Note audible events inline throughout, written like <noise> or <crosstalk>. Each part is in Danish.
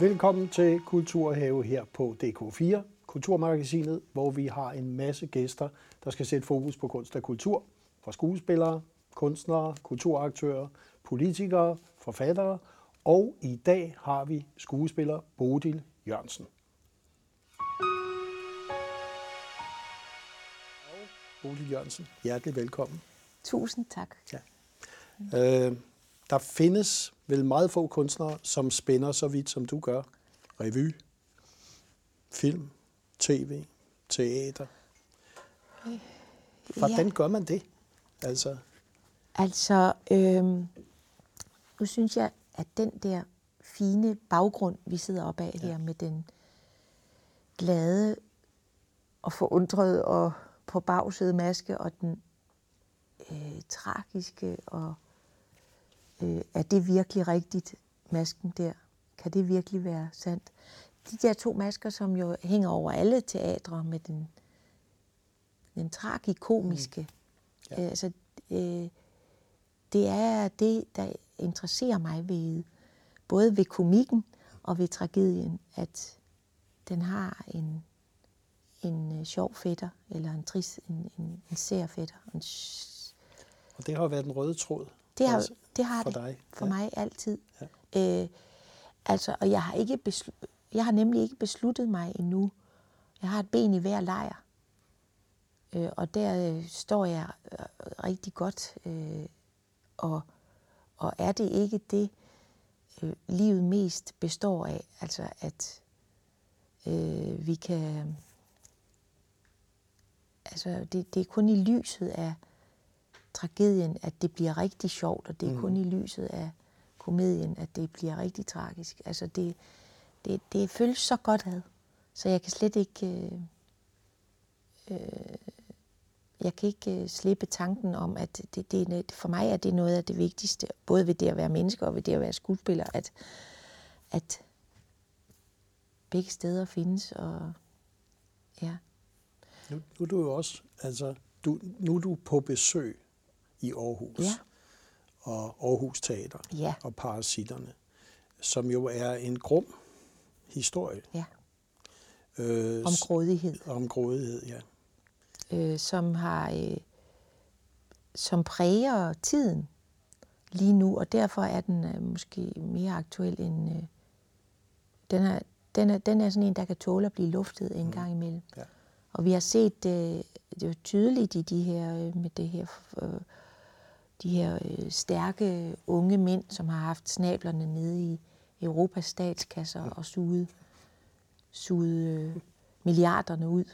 Velkommen til Kulturhave her på DK4, Kulturmagasinet, hvor vi har en masse gæster, der skal sætte fokus på kunst og kultur. Fra skuespillere, kunstnere, kulturaktører, politikere, forfattere, og i dag har vi skuespiller Bodil Jørgensen. Bodil Jørgensen, hjertelig velkommen. Tusind tak. Ja. Øh, der findes vel meget få kunstnere, som spænder så vidt, som du gør. Revy, film, tv, teater. Hvordan ja. gør man det? Altså, altså øh, nu synes jeg, at den der fine baggrund, vi sidder op af ja. her med den glade og forundrede og påbagsede maske og den øh, tragiske og øh, er det virkelig rigtigt, masken der? Kan det virkelig være sandt? De der to masker, som jo hænger over alle teatre med den, den tragikomiske. Mm. Ja. Øh, altså, øh, det er det, der interesserer mig ved både ved komikken og ved tragedien, at den har en, en øh, sjov fætter, eller en, tris, en, en, en sær fætter. En og det har været en røde tråd det har, altså, det har for det dig. for ja. mig altid. Ja. Øh, altså, og jeg har, ikke beslu- jeg har nemlig ikke besluttet mig endnu. Jeg har et ben i hver lejr. Øh, og der øh, står jeg øh, rigtig godt. Øh, og, og er det ikke det, øh, livet mest består af? Altså, at øh, vi kan... Altså, det, det er kun i lyset af tragedien, at det bliver rigtig sjovt, og det er mm. kun i lyset af komedien, at det bliver rigtig tragisk. Altså det, det, det føles så godt ad, så jeg kan slet ikke... Øh, øh, jeg kan ikke øh, slippe tanken om, at det, det, for mig er det noget af det vigtigste, både ved det at være menneske og ved det at være skuespiller, at, at begge steder findes. Og, ja. Nu, nu er du jo også, altså, du, nu er du på besøg i Aarhus. Ja. Og Aarhus Teater ja. og Parasitterne, som jo er en grum historie. Ja. Øh, om grådighed. Om grådighed, ja. Øh, som har øh, som præger tiden lige nu, og derfor er den øh, måske mere aktuel end øh, den er, den, er, den er sådan en, der kan tåle at blive luftet en mm. gang imellem. Ja. Og vi har set øh, det jo tydeligt i de her øh, med det her øh, de her øh, stærke unge mænd, som har haft snablerne nede i Europas statskasser og suget, suget øh, milliarderne ud.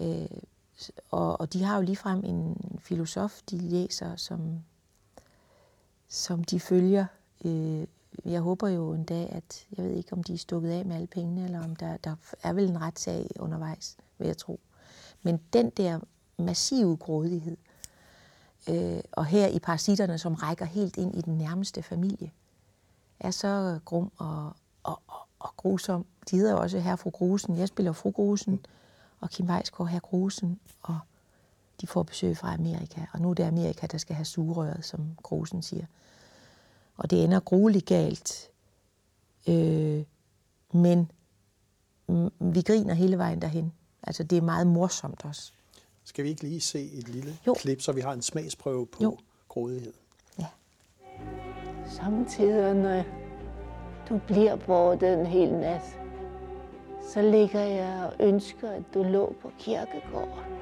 Øh, og, og de har jo ligefrem en filosof, de læser, som, som de følger. Øh, jeg håber jo en dag, at jeg ved ikke, om de er stukket af med alle pengene, eller om der, der er vel en retssag undervejs, vil jeg tro. Men den der massive grådighed, øh, og her i parasitterne, som rækker helt ind i den nærmeste familie, er så grum og, og, og, og grusom. De hedder jo også herre fru Grusen. Jeg spiller fru Grusen, og Kim Weisgaard herre Grusen, og de får besøg fra Amerika. Og nu er det Amerika, der skal have sugerøret, som Grusen siger. Og det ender grueligt galt. Øh, men vi griner hele vejen derhen. Altså, det er meget morsomt også. Skal vi ikke lige se et lille jo. klip, så vi har en smagsprøve på jo. grådighed? Ja. Samtidig, når du bliver borte en hel nat, så ligger jeg og ønsker, at du lå på kirkegården.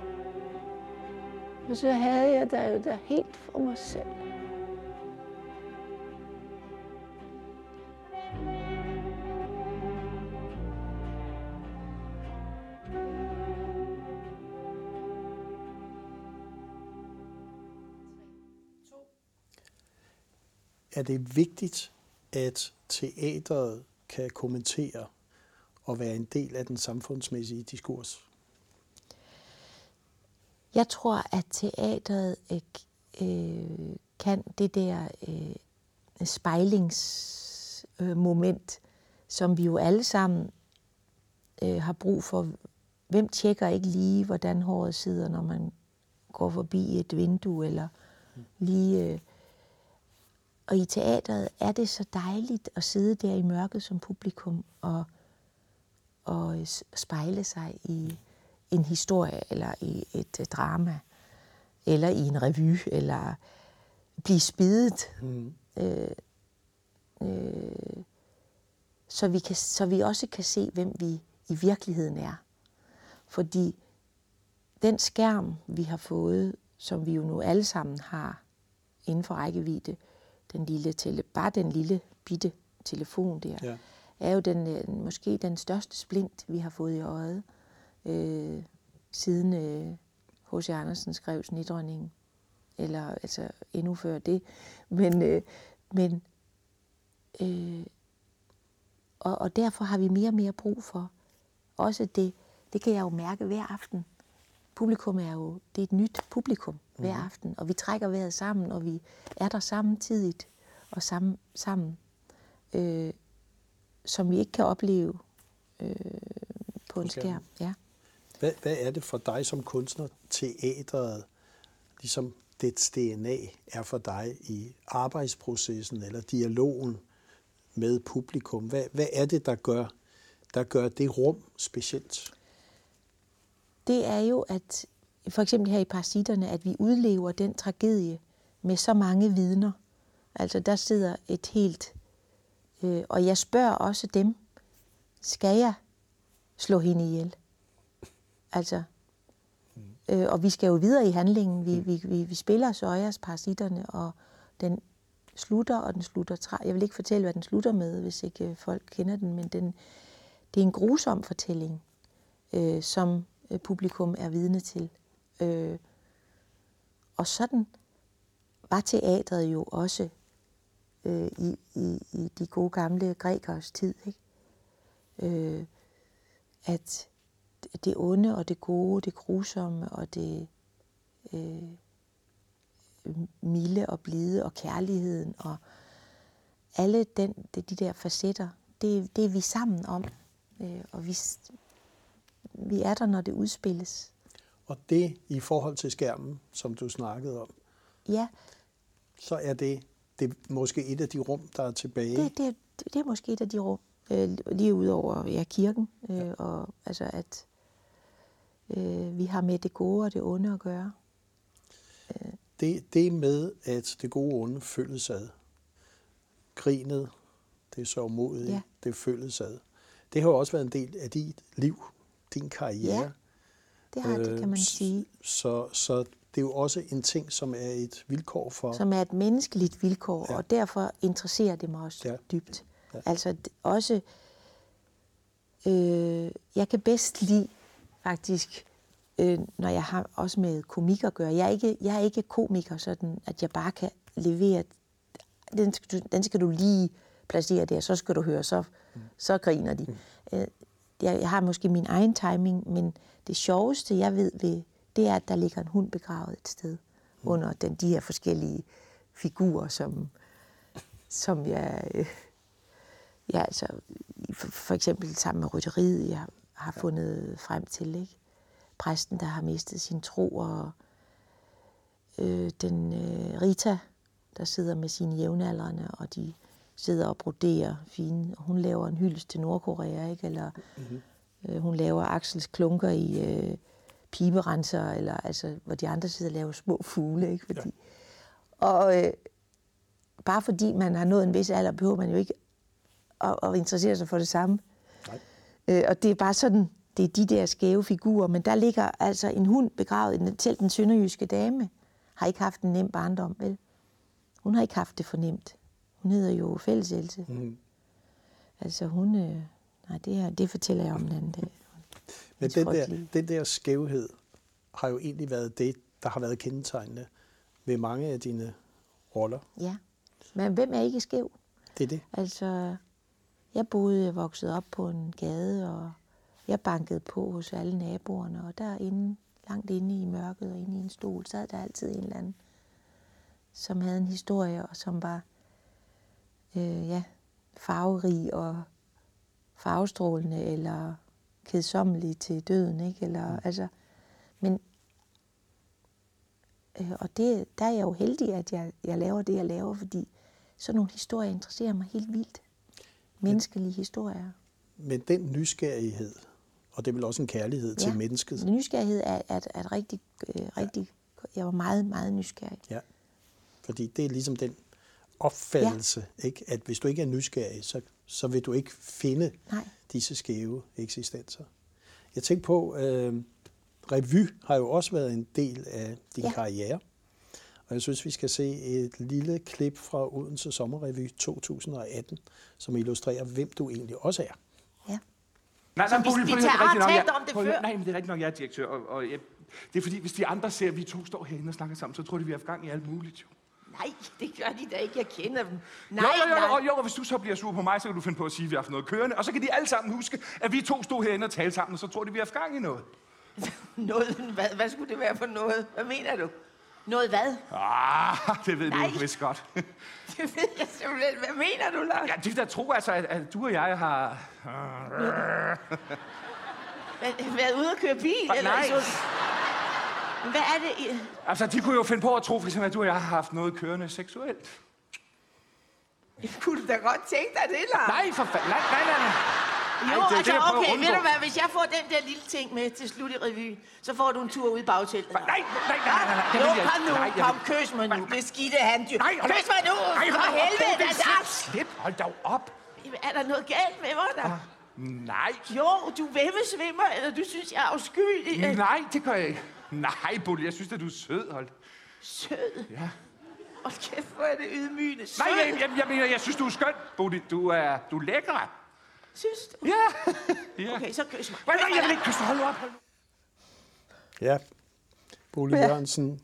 Og så havde jeg dig jo der helt for mig selv. Er det vigtigt, at teateret kan kommentere og være en del af den samfundsmæssige diskurs? Jeg tror, at teateret øh, øh, kan det der øh, spejlingsmoment, øh, som vi jo alle sammen øh, har brug for. Hvem tjekker ikke lige, hvordan håret sidder, når man går forbi et vindue, eller lige... Øh, og i teateret er det så dejligt at sidde der i mørket som publikum og, og spejle sig i en historie eller i et øh, drama eller i en revy eller blive spidet. Mm. Øh, øh, så, vi kan, så vi også kan se, hvem vi i virkeligheden er. Fordi den skærm, vi har fået, som vi jo nu alle sammen har inden for rækkevidde, den lille tele, bare den lille bitte telefon der, ja. er jo den, øh, måske den største splint, vi har fået i øjet, øh, siden H.C. Øh, Andersen skrev Snidronningen, eller altså endnu før det. Men, øh, men øh, og, og derfor har vi mere og mere brug for også det, det kan jeg jo mærke hver aften. Publikum er jo, det er et nyt publikum hver mm. aften, og vi trækker vejret sammen, og vi er der samtidigt og sammen, sammen øh, som vi ikke kan opleve øh, på en okay. skærm. Ja. Hvad, hvad er det for dig som kunstner, teatret, ligesom dets DNA er for dig i arbejdsprocessen eller dialogen med publikum? Hvad, hvad er det, der gør, der gør det rum specielt? Det er jo, at for eksempel her i Parasitterne, at vi udlever den tragedie med så mange vidner. Altså der sidder et helt... Øh, og jeg spørger også dem, skal jeg slå hende ihjel? Altså, øh, og vi skal jo videre i handlingen. Vi, vi, vi, vi spiller Søjers Parasitterne, og den slutter, og den slutter træ. Jeg vil ikke fortælle, hvad den slutter med, hvis ikke øh, folk kender den, men den, det er en grusom fortælling, øh, som øh, publikum er vidne til. Øh, og sådan var teatret jo også øh, i, i, i de gode gamle grækers tid. Ikke? Øh, at det onde og det gode, det grusomme og det øh, milde og blide og kærligheden og alle den, de, de der facetter, det, det er vi sammen om. Øh, og vi, vi er der, når det udspilles. Og det i forhold til skærmen, som du snakkede om, ja. så er det, det er måske et af de rum, der er tilbage. Det, det, det er måske et af de rum, øh, lige udover ja, kirken, øh, ja. og altså at øh, vi har med det gode og det onde at gøre. Øh. Det, det med, at det gode og onde følges ad, grinet, det så modigt, ja. det følges ad. Det har jo også været en del af dit liv, din karriere. Ja, det har det, kan man øh, sige. Så, så det er jo også en ting, som er et vilkår for... Som er et menneskeligt vilkår, ja. og derfor interesserer det mig også ja. dybt. Ja. Altså også... Øh, jeg kan bedst lide faktisk, øh, når jeg har også med komik at gøre. Jeg er ikke, jeg er ikke komiker, sådan at jeg bare kan levere... Den skal du, den skal du lige placere der, så skal du høre, så, mm. så griner de. Mm. Øh, jeg har måske min egen timing, men det sjoveste, jeg ved ved, det er, at der ligger en hund begravet et sted mm. under den, de her forskellige figurer, som, som jeg... Øh, ja, altså, for, for eksempel sammen med rytteriet, jeg har fundet frem til, ikke? Præsten, der har mistet sin tro, og øh, den øh, Rita, der sidder med sine jævnaldrende, og de sidder og broderer fine. Hun laver en hyldest til Nordkorea, ikke? Eller mm-hmm. øh, hun laver Axels klunker i øh, piberenser, eller altså, hvor de andre sidder og laver små fugle, ikke? Fordi, ja. Og øh, bare fordi man har nået en vis alder, behøver man jo ikke at, at interessere sig for det samme. Nej. Øh, og det er bare sådan, det er de der skæve figurer, men der ligger altså en hund begravet, selv den sønderjyske dame har ikke haft en nem barndom, vel? Hun har ikke haft det fornemt. Hun hedder jo Fælleselse. Mm. Altså hun... Øh, nej, det, her, det fortæller jeg om den anden dag. Men den der, den der skævhed har jo egentlig været det, der har været kendetegnende ved mange af dine roller. Ja, men hvem er ikke skæv? Det er det. Altså, jeg boede, jeg voksede op på en gade, og jeg bankede på hos alle naboerne, og derinde, langt inde i mørket og inde i en stol, sad der altid en eller anden, som havde en historie, og som var øh, ja, farverig og farvestrålende eller kedsommelig til døden, ikke? Eller, mm. altså, men, øh, og det, der er jeg jo heldig, at jeg, jeg laver det, jeg laver, fordi sådan nogle historier interesserer mig helt vildt. Menneskelige historier. Men den nysgerrighed, og det er vel også en kærlighed til mennesket. Nysgerrighed er, er, er et rigtig, øh, rigtig... Jeg var meget, meget nysgerrig. Ja, fordi det er ligesom den opfattelse, ja. ikke? at hvis du ikke er nysgerrig, så, så vil du ikke finde Nej. disse skæve eksistenser. Jeg tænker på, øh, revy har jo også været en del af din Ja. karriere. Og jeg synes, vi skal se et lille klip fra Odense Sommerrevy 2018, som illustrerer, hvem du egentlig også er. Ja. Nej, nej, vi- Bodil, vi høre, tager- det er nok, om det før. Nej, men det er rigtigt nok, jeg er direktør, og, og jeg, det er fordi, hvis de andre ser, at vi to står herinde og snakker sammen, så tror de, vi har haft gang i alt muligt, jo. Nej, det gør de da ikke. Jeg kender dem. Nej, jo, jo, jo, nej. jo, jo, hvis du så bliver sur på mig, så kan du finde på at sige, at vi har haft noget kørende, og så kan de alle sammen huske, at vi to stod herinde og talte sammen, og så tror de, vi har haft gang i noget. <laughs> Noget, hvad, hvad skulle det være for noget? Hvad mener du? Noget hvad? Ah, det ved Nej. du vist godt. <laughs> Det ved jeg simpelthen. Hvad mener du, Lars? ja, de der tro altså, at, at du og jeg har... Været ude at køre bil? Nej. Eller så... Hvad er det? I... Altså, de kunne jo finde på at tro, for eksempel, at du og jeg har haft noget kørende seksuelt. Kunne du da godt tænke dig det, Lars? Nej, for fanden. Nej, nej, nej. nej. Jo, Ej, det er det, altså jeg at okay, ved du hvad, hvis jeg får den der lille ting med til slut i revy, så får du en tur ud i bagteltet. Nej, nej, nej, nej, nej, nej. det Jo, jeg kom nu, Nej, jeg kom, kys mig nu. Det skidte han jo. Nej, hold Kys mig nu, Nej, for helvede, Bodil, da, slip, hold dog op. Er der noget galt med mig, der? Nej, Jo, du vemmesvimmer, eller du synes, jeg er afskyelig. nej, det gør jeg ikke. Nej, Bodil, jeg synes, at du er sød, hold. Sød. Ja. Hold kæft, hvor er det ydmygende. Sød. Nej, jeg, jeg, jeg mener, jeg synes, du er skøn, Bodil. Du er, du er lækker. Synes du? Ja. <laughs> ja. Okay, så kys mig. Nej, nej, jeg vil ikke kysse. Hold nu op. Hold. Ja, Bolig Ja. Jørgensen,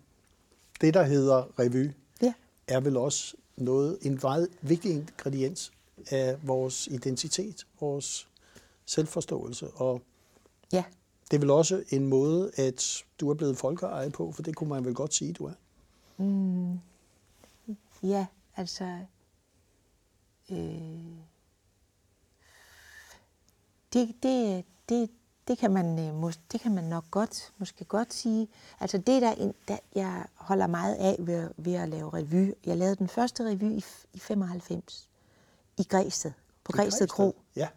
det der hedder revy, Ja. er vel også noget, en meget vigtig ingrediens af vores identitet, vores selvforståelse. Og Ja. Det er vel også en måde, at du er blevet folkeeje på, for det kunne man vel godt sige, du er. Ja, altså... Øh, det, det, det, det, kan man, øh, det kan man nok godt, måske godt sige. Altså det, der, en- der jeg holder meget af ved, ved at lave revy. Jeg lavede den første revy i, i 95 i Græsted, på Græsted Kro. Ja,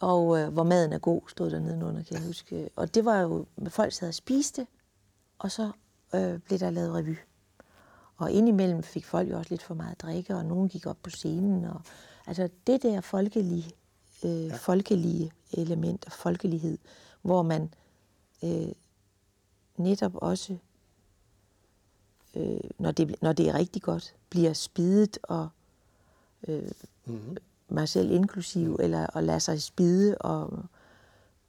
Og øh, hvor maden er god, stod der nedenunder, kan jeg huske. Og det var jo, folk sad og spiste, og så øh, blev der lavet revy. Og indimellem fik folk jo også lidt for meget at drikke, og nogen gik op på scenen. Og, altså det der folkelige, øh, ja. folkelige element og folkelighed, hvor man øh, netop også, øh, når, det, når det er rigtig godt, bliver spidet og øh, mm-hmm. Mig selv inklusiv, eller at lade sig spide, og,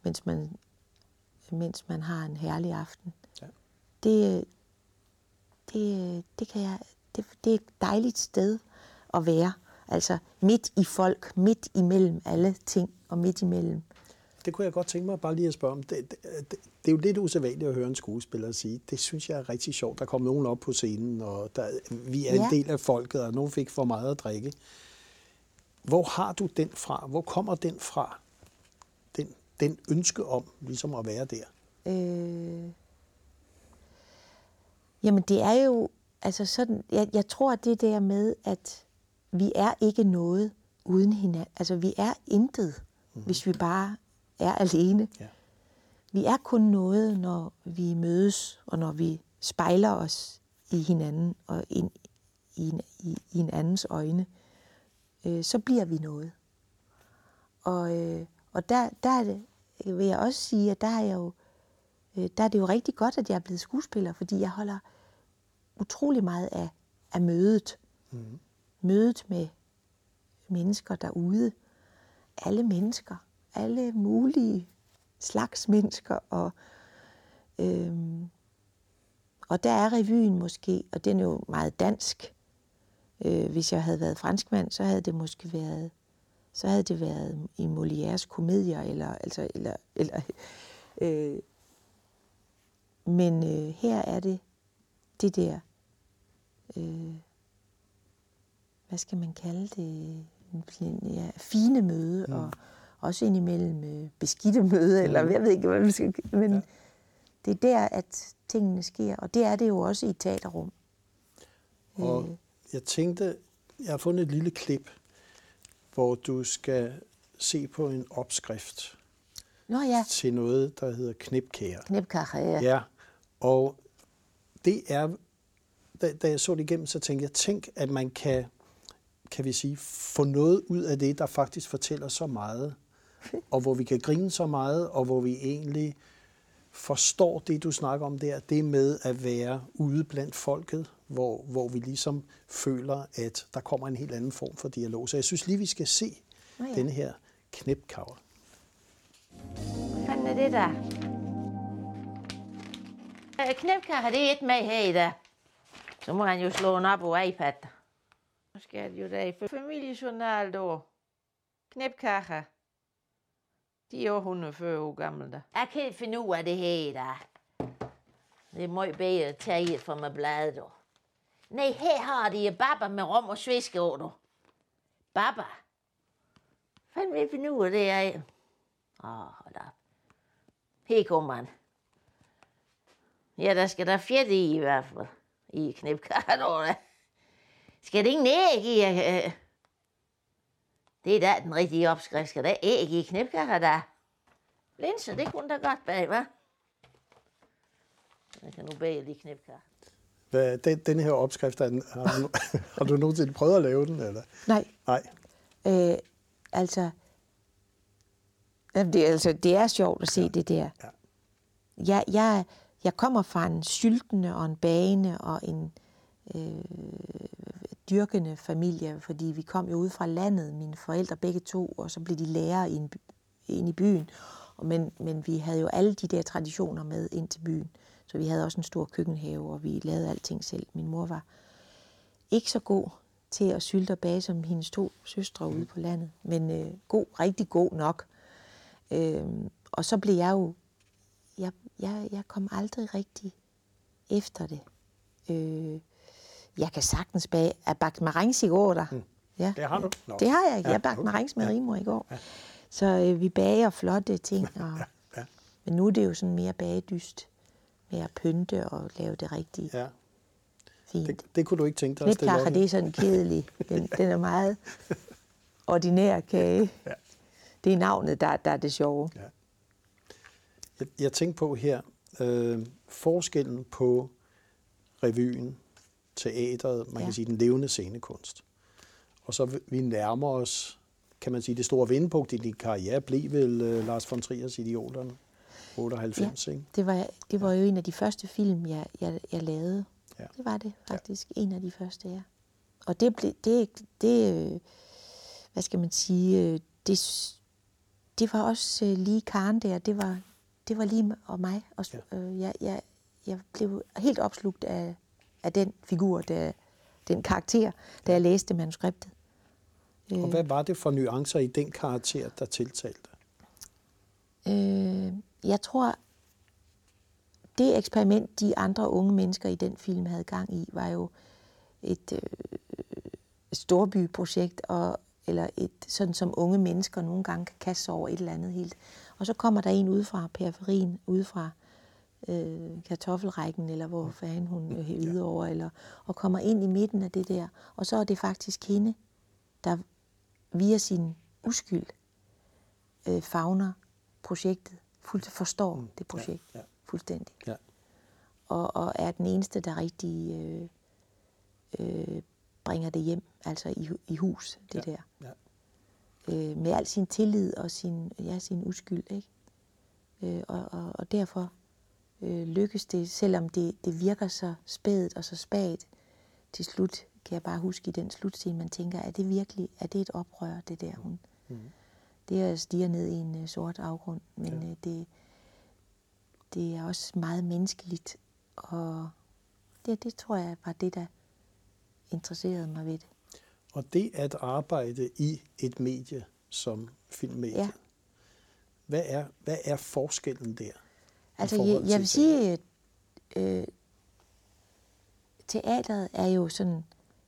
mens, man, mens man har en herlig aften. Ja. Det, det, det, kan jeg, det, det er et dejligt sted at være. Altså midt i folk, midt imellem alle ting, og midt imellem. det kunne jeg godt tænke mig bare lige at spørge om. Det, det, det, det er jo lidt usædvanligt at høre en skuespiller sige. Det synes jeg er rigtig sjovt. Der kom nogen op på scenen, og der, vi er Ja. en del af folket, og nogen fik for meget at drikke. Hvor har du den fra? Hvor kommer den fra? Den, den ønske om ligesom at være der. Øh, jamen det er jo, altså sådan, jeg, jeg tror at det der med, at vi er ikke noget uden hinanden. Altså vi er intet, mm. hvis vi bare er alene. Ja. Vi er kun noget, når vi mødes, og når vi spejler os i hinanden og ind i i, i en andens øjne. Øh, så bliver vi noget. Og, øh, og der, der er det, vil jeg også sige, at der er, jeg jo, øh, der er det jo rigtig godt, at jeg er blevet skuespiller, fordi jeg holder utrolig meget af, af mødet. Mm. Mødet med mennesker derude. Alle mennesker. Alle mulige slags mennesker. Og, øhm, og der er revyen måske, og den er jo meget dansk. Øh, hvis jeg havde været franskmand, så havde det måske været så havde det været i Molières komedier, eller, altså, eller, eller <laughs> øh, men øh, her er det det der, øh, hvad skal man kalde det, ja, fine møde, mm. og også indimellem øh, beskidte møde, eller jeg ved ikke, hvad man skal men ja. det er der, at tingene sker, og det er det jo også i et teaterrum. Og Øh. Jeg tænkte, jeg har fundet et lille klip, hvor du skal se på en opskrift Nå ja, til noget, der hedder knipkære. knipkacher, ja. Ja, og det er, da, da jeg så det igennem, så tænkte jeg, tænk, at man kan, kan vi sige, få noget ud af det, der faktisk fortæller så meget, og hvor vi kan grine så meget, og hvor vi egentlig forstår det, du snakker om der, det med at være ude blandt folket, hvor, hvor vi ligesom føler, at der kommer en helt anden form for dialog. Så jeg synes lige, vi skal se Nå ja. denne her knipkaver. Hvad er det der? Øh, Knæpkager, det er et med her i dag. Så må han jo slå den op på iPad. Nu skal det jo der i familiejournal, da. Knæpkager. De er jo 140 år gamle, da. Jeg kan ikke finde ud af det her, da. Det er meget bedre at tage et fra med bladet, da. Nej, her har de baba med rom og sviske, du. Baba. Fanden vil finde ud af det, jeg... Åh, oh, hold op. Her kommer han. Ja, der skal der fedt i i hvert fald. I knipkarten. Skal det ikke æg i? øh? Det er da den rigtige opskrift. Skal der æg i knipkarter der? Linse, det kunne da godt bag, hva'? Jeg kan nu bage lige knipkar. Hvad, den, den her opskrift, er den, har, du, <laughs> har du nogensinde prøvet at lave den? Eller? Nej, Nej. øh, altså... Jamen, det, er- altså, det er sjovt at se ja. det der. Ja. Jeg, jeg, jeg kommer fra en syltende og en bagende og en øh, dyrkende familie, fordi vi kom jo ud fra landet, mine forældre begge to, og så blev de lærere i en, i byen. Og Men, men vi havde jo alle de der traditioner med ind til byen. Så vi havde også en stor køkkenhave, og vi lavede alting selv. Min mor var ikke så god til at sylte og bage som hendes to søstre ude på landet, men øh, god, rigtig god nok. Øh, og så blev jeg jo, jeg, jeg, jeg kom aldrig rigtig efter det. Øh, jeg kan sagtens bage, jeg bagte marengs i går der. Mm. Ja, Det har du? Nå. det har jeg. Jeg Ja, bagte marengs med Ja. rimor i går. Så øh, vi bager flotte ting. <laughs> Og, ja. Men nu er det jo sådan mere bagedyst med at pynte og lave det rigtig Ja. fint. Det, det kunne du ikke tænke dig at stille det er sådan kedelig. <laughs> Den, den er meget ordinær kage. Ja. Det er navnet, der, der er det sjove. Jeg, jeg tænkte på her, øh, forskellen på revyen, teateret, man ja. Ja. kan sige den levende scenekunst. Og så vi- nærmer os, kan man sige, det store vendepunkt i din karriere blev vel øh, Lars von Triers Idioterne, 98, ja. ikke? Det var, det var jo en af de første film, jeg, jeg, jeg lavede. Ja. Det var det faktisk. En af de første, ja. Og det blev, det, det øh, hvad skal man sige, øh, det, det var også lige Karen der, det var, det var lige og mig. Og, Ja. øh, jeg, jeg, jeg blev helt opslugt af, af den figur, der, den karakter, da jeg læste manuskriptet. Og hvad var det for nuancer i den karakter, der tiltalte? Øh, jeg tror, det eksperiment, de andre unge mennesker i den film havde gang i, var jo et øh, storbyprojekt, og, eller et sådan som unge mennesker nogle gange kan kaste sig over et eller andet helt. Og så kommer der en ud fra periferien, ud fra øh, kartoffelrækken, eller hvor fanden hun er ude over, eller, og kommer ind i midten af det der. Og så er det faktisk hende, der via sin uskyld øh, fagner projektet, fuldt forstår mm, det projekt ja. fuldstændig. Ja. Og, og er den eneste, der rigtig øh, øh, bringer det hjem, altså i, i hus, det Ja, der. ja. Øh, med al sin tillid og sin, ja, sin uskyld, ikke? Øh, og, og, og derfor øh, lykkes det, selvom det, det virker så spædt og så spagt til slut, kan jeg bare huske i den slutscene, man tænker, er det virkelig, er det et oprør, det der hun? Mm. Det er at stige ned i en uh, sort afgrund, men ja. uh, det, det er også meget menneskeligt, og det, det tror jeg var det, der interesserede mig ved det. Og det at arbejde i et medie som filmmedie, Ja. hvad, er, hvad er forskellen der? Altså, jeg, jeg vil sige, at øh, teateret er jo sådan,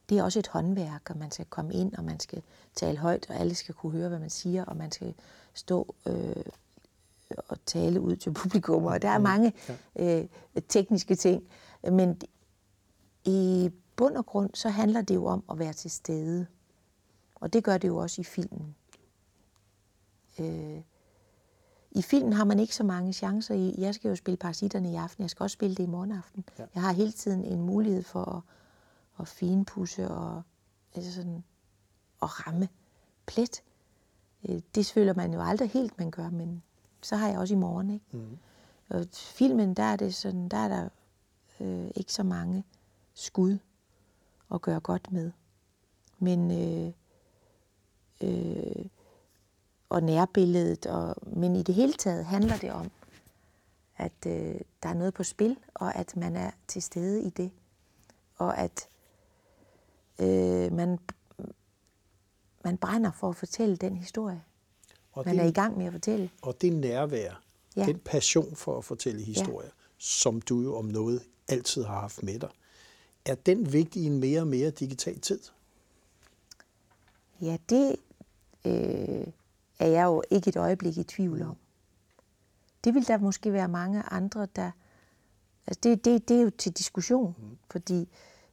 det er også et håndværk, og man skal komme ind, og man skal tale højt, og alle skal kunne høre, hvad man siger, og man skal stå øh, og tale ud til <laughs> publikum, og der er mange øh, tekniske ting. Men i bund og grund, så handler det jo om at være til stede. Og det gør det jo også i filmen. Øh, I filmen har man ikke så mange chancer. i. Jeg skal jo spille parasitterne i aften. Jeg skal også spille det i morgen aften. Ja. Jeg har hele tiden en mulighed for at, at finpudse og altså sådan, at ramme plet. Øh, Det føler man jo aldrig helt, man gør, men så har jeg også i morgen. Ikke? Mm. Og filmen, der er, det sådan, der er der øh, ikke så mange skud at gøre godt med. Men øh, øh, og nærbilledet, og, men i det hele taget handler det om, at øh, der er noget på spil, og at man er til stede i det. Og at øh, man, man brænder for at fortælle den historie, Og man det, er i gang med at fortælle. Og det nærvær, ja. Den passion for at fortælle historier, ja. som du jo om noget altid har haft med dig, er den vigtig i en mere og mere digital tid? Ja, det øh, er jeg jo ikke et øjeblik i tvivl om. Det vil der måske være mange andre, der... Altså det, det, det er jo til diskussion, mm. fordi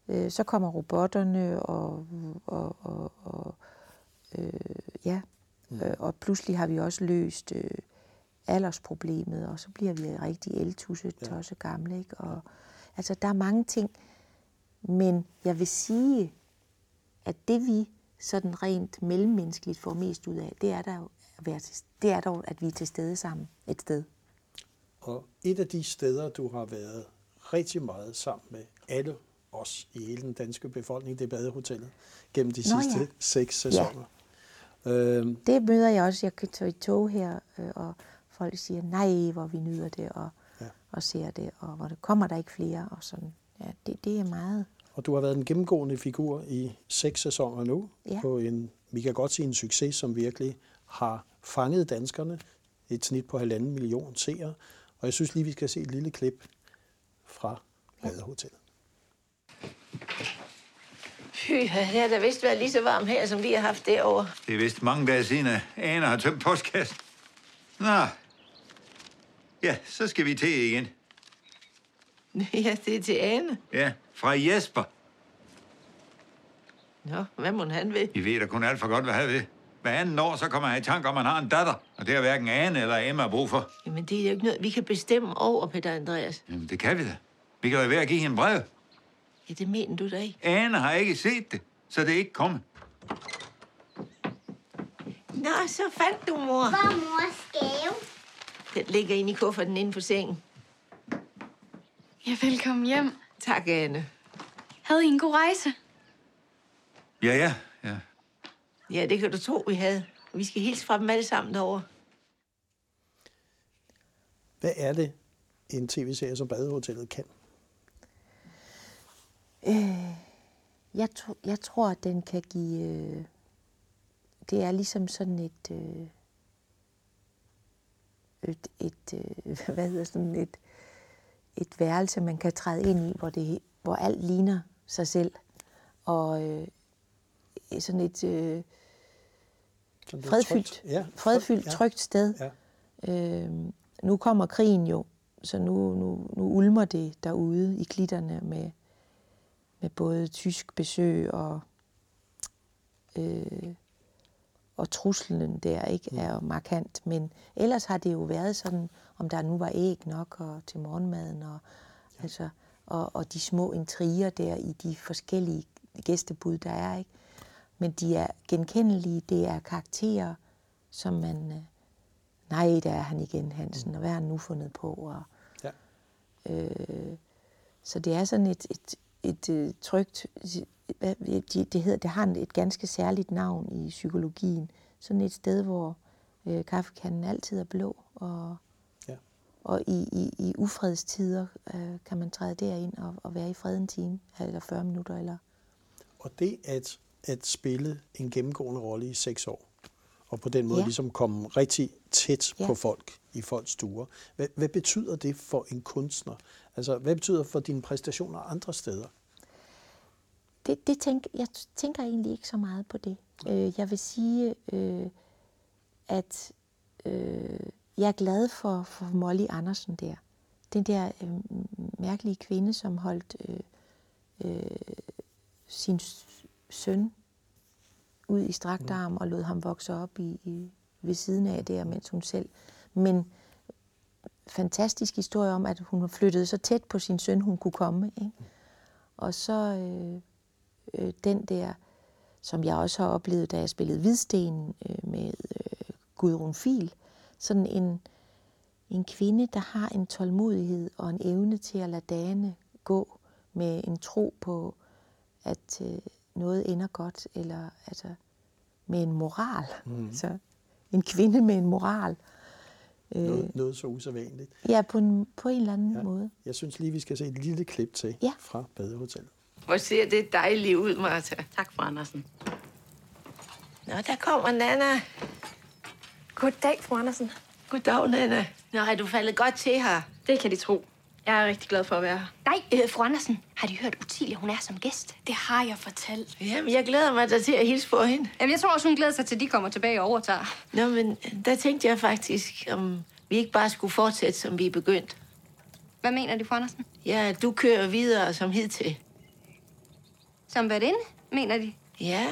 øh, så kommer robotterne, og, og, og, og øh, ja, mm. øh, og pludselig har vi også løst øh, aldersproblemet, og så bliver vi rigtig eltusset, ja. også gamle, ikke? Og, altså, der er mange ting, men jeg vil sige, at det vi sådan rent mellemmenneskeligt får mest ud af, det er der jo at, være til, det er dog, at vi er til stede sammen et sted. Og et af de steder, du har været rigtig meget sammen med alle os i hele den danske befolkning, det er Badehotellet, gennem de Nå sidste ja. seks sæsoner. Ja. Øhm, Det møder jeg også. Jeg kan tage i tog her, øh, og folk siger, nej, hvor vi nyder det, og, ja. og ser det, og hvor det kommer der ikke flere, og sådan. Ja, det, det er meget. og du har været en gennemgående figur i seks sæsoner nu, Ja. på en, vi kan godt sige en succes, som virkelig har fanget danskerne, et snit på halvanden million seere. Og jeg synes lige, vi skal se et lille klip fra Badehotellet. Fy, det har da vist været lige så varmt her, som vi har haft derovre. Det er vist mange dage siden, at Ane har tømt postkassen. Nå. Ja, så skal vi til igen. <laughs> Ja, det er til Ane. Ja, fra Jesper. Nå, hvad må han ved? I ved da kun alt for godt, hvad han vil. Hver anden år, så kommer han i tanke om, at han har en datter. Og det har hverken Ane eller Emma brug for. Jamen, det er jo ikke noget, vi kan bestemme over, Peter Andreas. Jamen, det kan vi da. Vi kan jo være at give hende brev. Ja, det mener du da ikke. Ane har ikke set det, så det er ikke kommet. Nå, så fandt du, mor. Hvor er mors gave? Den ligger inde i kufferten inde på sengen. Ja, velkommen hjem. Tak, Anne. Havde I en god rejse? Ja, ja, ja. Det kan du tro, vi havde. Vi skal hilse fra dem alle sammen derovre. Hvad er det, en tv-serie som Badehotellet kan? Jeg, tro, jeg tror, at den kan give... Øh, det er ligesom sådan et... Øh, et, et øh, <laughs> hvad hedder sådan et, et værelse, man kan træde ind i, hvor, det, hvor alt ligner sig selv. Og øh, sådan et øh, Lidt fredfyldt, trygt. Ja, fredfyldt ja. trygt sted. Ja. Øh, nu kommer krigen jo, så nu, nu, nu ulmer det derude i klitterne med, med både tysk besøg og, øh, og truslen der ikke er jo markant. Men ellers har det jo været sådan, om der nu var æg nok og til morgenmaden og, ja. altså, og, og de små intriger der i de forskellige gæstebud, der er. ikke. Men de er genkendelige, det er karakterer, som man... Øh, nej, der er han igen, Hansen, og hvad har han nu fundet på? Og, Ja. Øh, så det er sådan et, et, et, et trygt, hvad- det, det, hedder, det har et ganske særligt navn i psykologien. Sådan et sted, hvor øh, kaffekanden altid er blå, og, Ja. og i, i, i ufredstider øh, kan man træde derind og, og være i fred en time, eller 40 minutter, eller Og det at, at spille en gennemgående rolle i seks år, og på den måde ja. Ligesom komme rigtig tæt ja. På folk i folks stuer. Hvad, hvad betyder det for en kunstner? Altså, hvad betyder det for dine præstationer andre steder? det, det tænk, jeg tænker egentlig ikke så meget på det. Øh, jeg vil sige, øh, at øh, jeg er glad for, for Molly Andersen der. Den der øh, mærkelige kvinde, som holdt øh, øh, sin søn ud i strakt arm og lod ham vokse op i, i, ved siden af der, mens hun selv. Men fantastisk historie om, at hun flyttede så tæt på sin søn, hun kunne komme. Ikke? Og så øh, øh, den der, som jeg også har oplevet, da jeg spillede Hvidsten øh, med øh, Gudrun Fil, sådan en, en kvinde, der har en tålmodighed og en evne til at lade dagene gå med en tro på, at øh, noget ender godt, eller altså med en moral. Mm. Så en kvinde med en moral. Noget, noget så usædvanligt. Ja, på en, på en eller anden ja. måde. Jeg synes lige, vi skal se et lille klip til Ja. fra Badehotellet. Hvor ser det dejligt ud, Martha. Tak, fru Andersen. Nå, der kommer Nana. Goddag, fru Andersen. Goddag, Nana. Nå, er du faldet godt til her? Det kan de tro. Jeg er rigtig glad for at være her. Nej, øh, fru Andersen. Har de hørt Utilia, hun er som gæst? Det har jeg fortalt. Jamen, jeg glæder mig da til at hilse på hende. Jamen, jeg tror også, hun glæder sig til, de kommer tilbage og overtager. Nå, men der tænkte jeg faktisk, om vi ikke bare skulle fortsætte, som vi er begyndt. Hvad mener de, fru Andersen? Ja, du kører videre som hidtil. Som værtinde, mener de? Ja,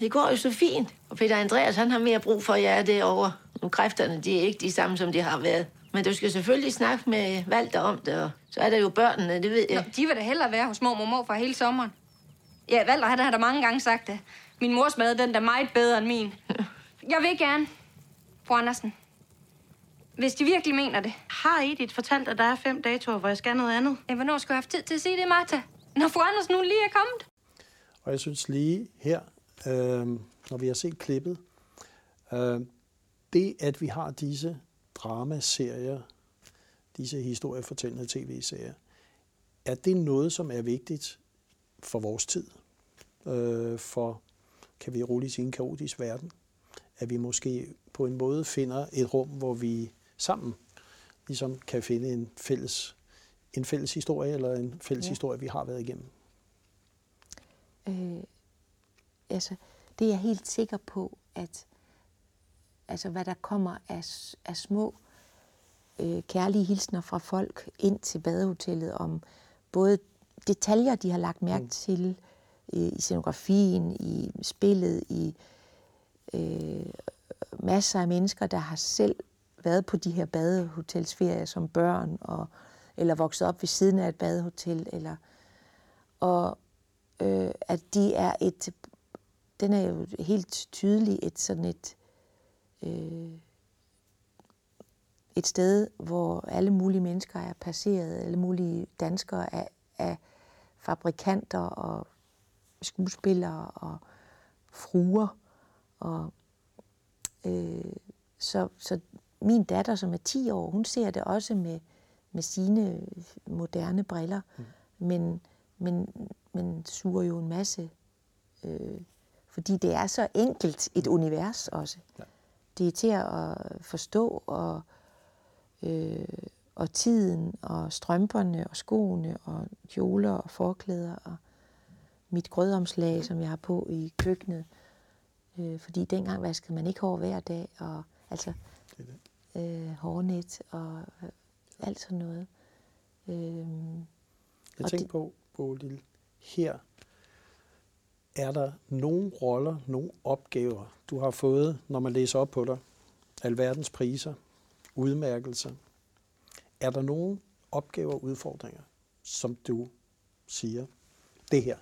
det går jo så fint. Og Peter Andreas, han har mere brug for jer derovre. Nu kræfterne, de er ikke de samme, som de har været. Men du skal selvfølgelig snakke med Walter om det, og så er der jo børnene, det ved Nå, jeg. de vil da hellere være hos mormor og morfar hele sommeren. Ja, Valter, han har da mange gange sagt det. Min mors mad, den er meget bedre end min. <laughs> Jeg vil gerne, fru Andersen. Hvis de virkelig mener det. Har Edith fortalt, at der er fem datoer, hvor jeg skal noget andet? Ja, hvornår skal jeg have haft tid til at sige det, Martha? Når fru Andersen nu lige er kommet. Og jeg synes lige her, øh, når vi har set klippet, øh, det at vi har disse dramaserier, disse historiefortællende tv-serier, er det noget, som er vigtigt for vores tid? Øh, for, kan vi roligt sige, en kaotisk verden? At vi måske på en måde finder et rum, hvor vi sammen ligesom kan finde en fælles, en fælles historie, eller en fælles ja. Historie, vi har været igennem. Øh, altså, det er jeg helt sikker på, at altså, hvad der kommer af, af små øh, kærlige hilsner fra folk ind til badehotellet om både detaljer, de har lagt mærke mm. til øh, i scenografien, i spillet, i øh, masser af mennesker, der har selv været på de her badehotelsferier som børn, og, eller vokset op ved siden af et badehotel, eller, og øh, at de er et, den er jo helt tydelig et sådan et, øh, et sted, hvor alle mulige mennesker er passeret, alle mulige danskere er, er fabrikanter og skuespillere og fruer. Og, øh, så, så min datter, som er 10 år, hun ser det også med, med sine moderne briller, mm. men, men, men suger jo en masse, øh, fordi det er så enkelt et univers også. Ja. Det er til at forstå, og, øh, og tiden, og strømperne, og skoene, og kjoler, og forklæder, og mit grødomslag, som jeg har på i køkkenet. Øh, fordi dengang vaskede man ikke hår hver dag, og altså Det det. øh, hårnet og øh, alt sådan noget. Øh, Jeg tænker det- på, Bodil, her er der nogle roller, nogle opgaver, du har fået, når man læser op på dig. Alverdens priser, udmærkelser. Er der nogle opgaver og udfordringer, som du siger, det her,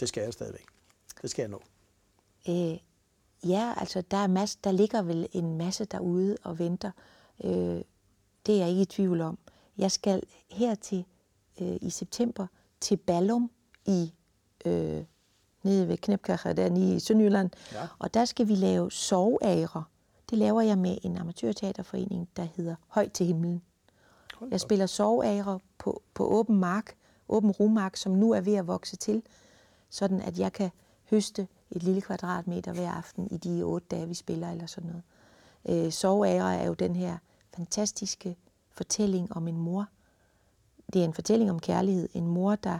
det skal jeg stadigvæk. Det skal jeg nå. Øh, ja, altså der, er masse, der ligger vel en masse derude og venter. Øh, det er jeg ikke i tvivl om. Jeg skal her til øh, i september til Ballum i øh, nede ved Knæpkacher, der nede i Sønderjylland. Ja. Og der skal vi lave soveagre. Det laver jeg med en amatørteaterforening, der hedder Højt til himlen. Jeg spiller soveagre på, på åben mark, åben rumark, som nu er ved at vokse til, sådan at jeg kan høste et lille kvadratmeter hver aften i de otte dage, vi spiller eller sådan noget. Øh, soveagre er jo den her fantastiske fortælling om en mor. Det er en fortælling om kærlighed. En mor, der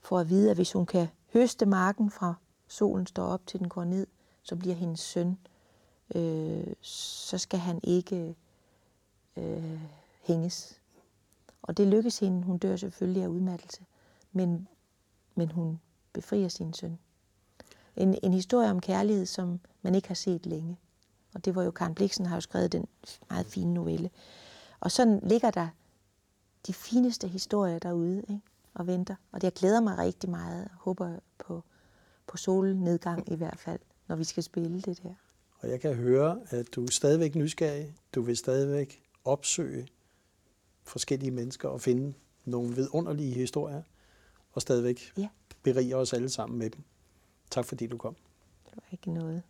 får at vide, at hvis hun kan høste marken fra solen står op til den går ned, så bliver hendes søn, øh, så skal han ikke øh, hænges. Og det lykkes hende. Hun dør selvfølgelig af udmattelse. Men, men hun befrier sin søn. En, en historie om kærlighed, som man ikke har set længe. Og det var jo Karen Bliksen har jo skrevet den meget fine novelle. Og sådan ligger der de fineste historier derude ikke? Og venter. Og det jeg glæder mig rigtig meget og håber på, på solnedgang i hvert fald, når vi skal spille det der. Og jeg kan høre, at du er stadigvæk nysgerrig. Du vil stadigvæk opsøge forskellige mennesker og finde nogle vidunderlige historier, og stadigvæk Ja. berige os alle sammen med dem. Tak fordi du kom. Det var ikke noget.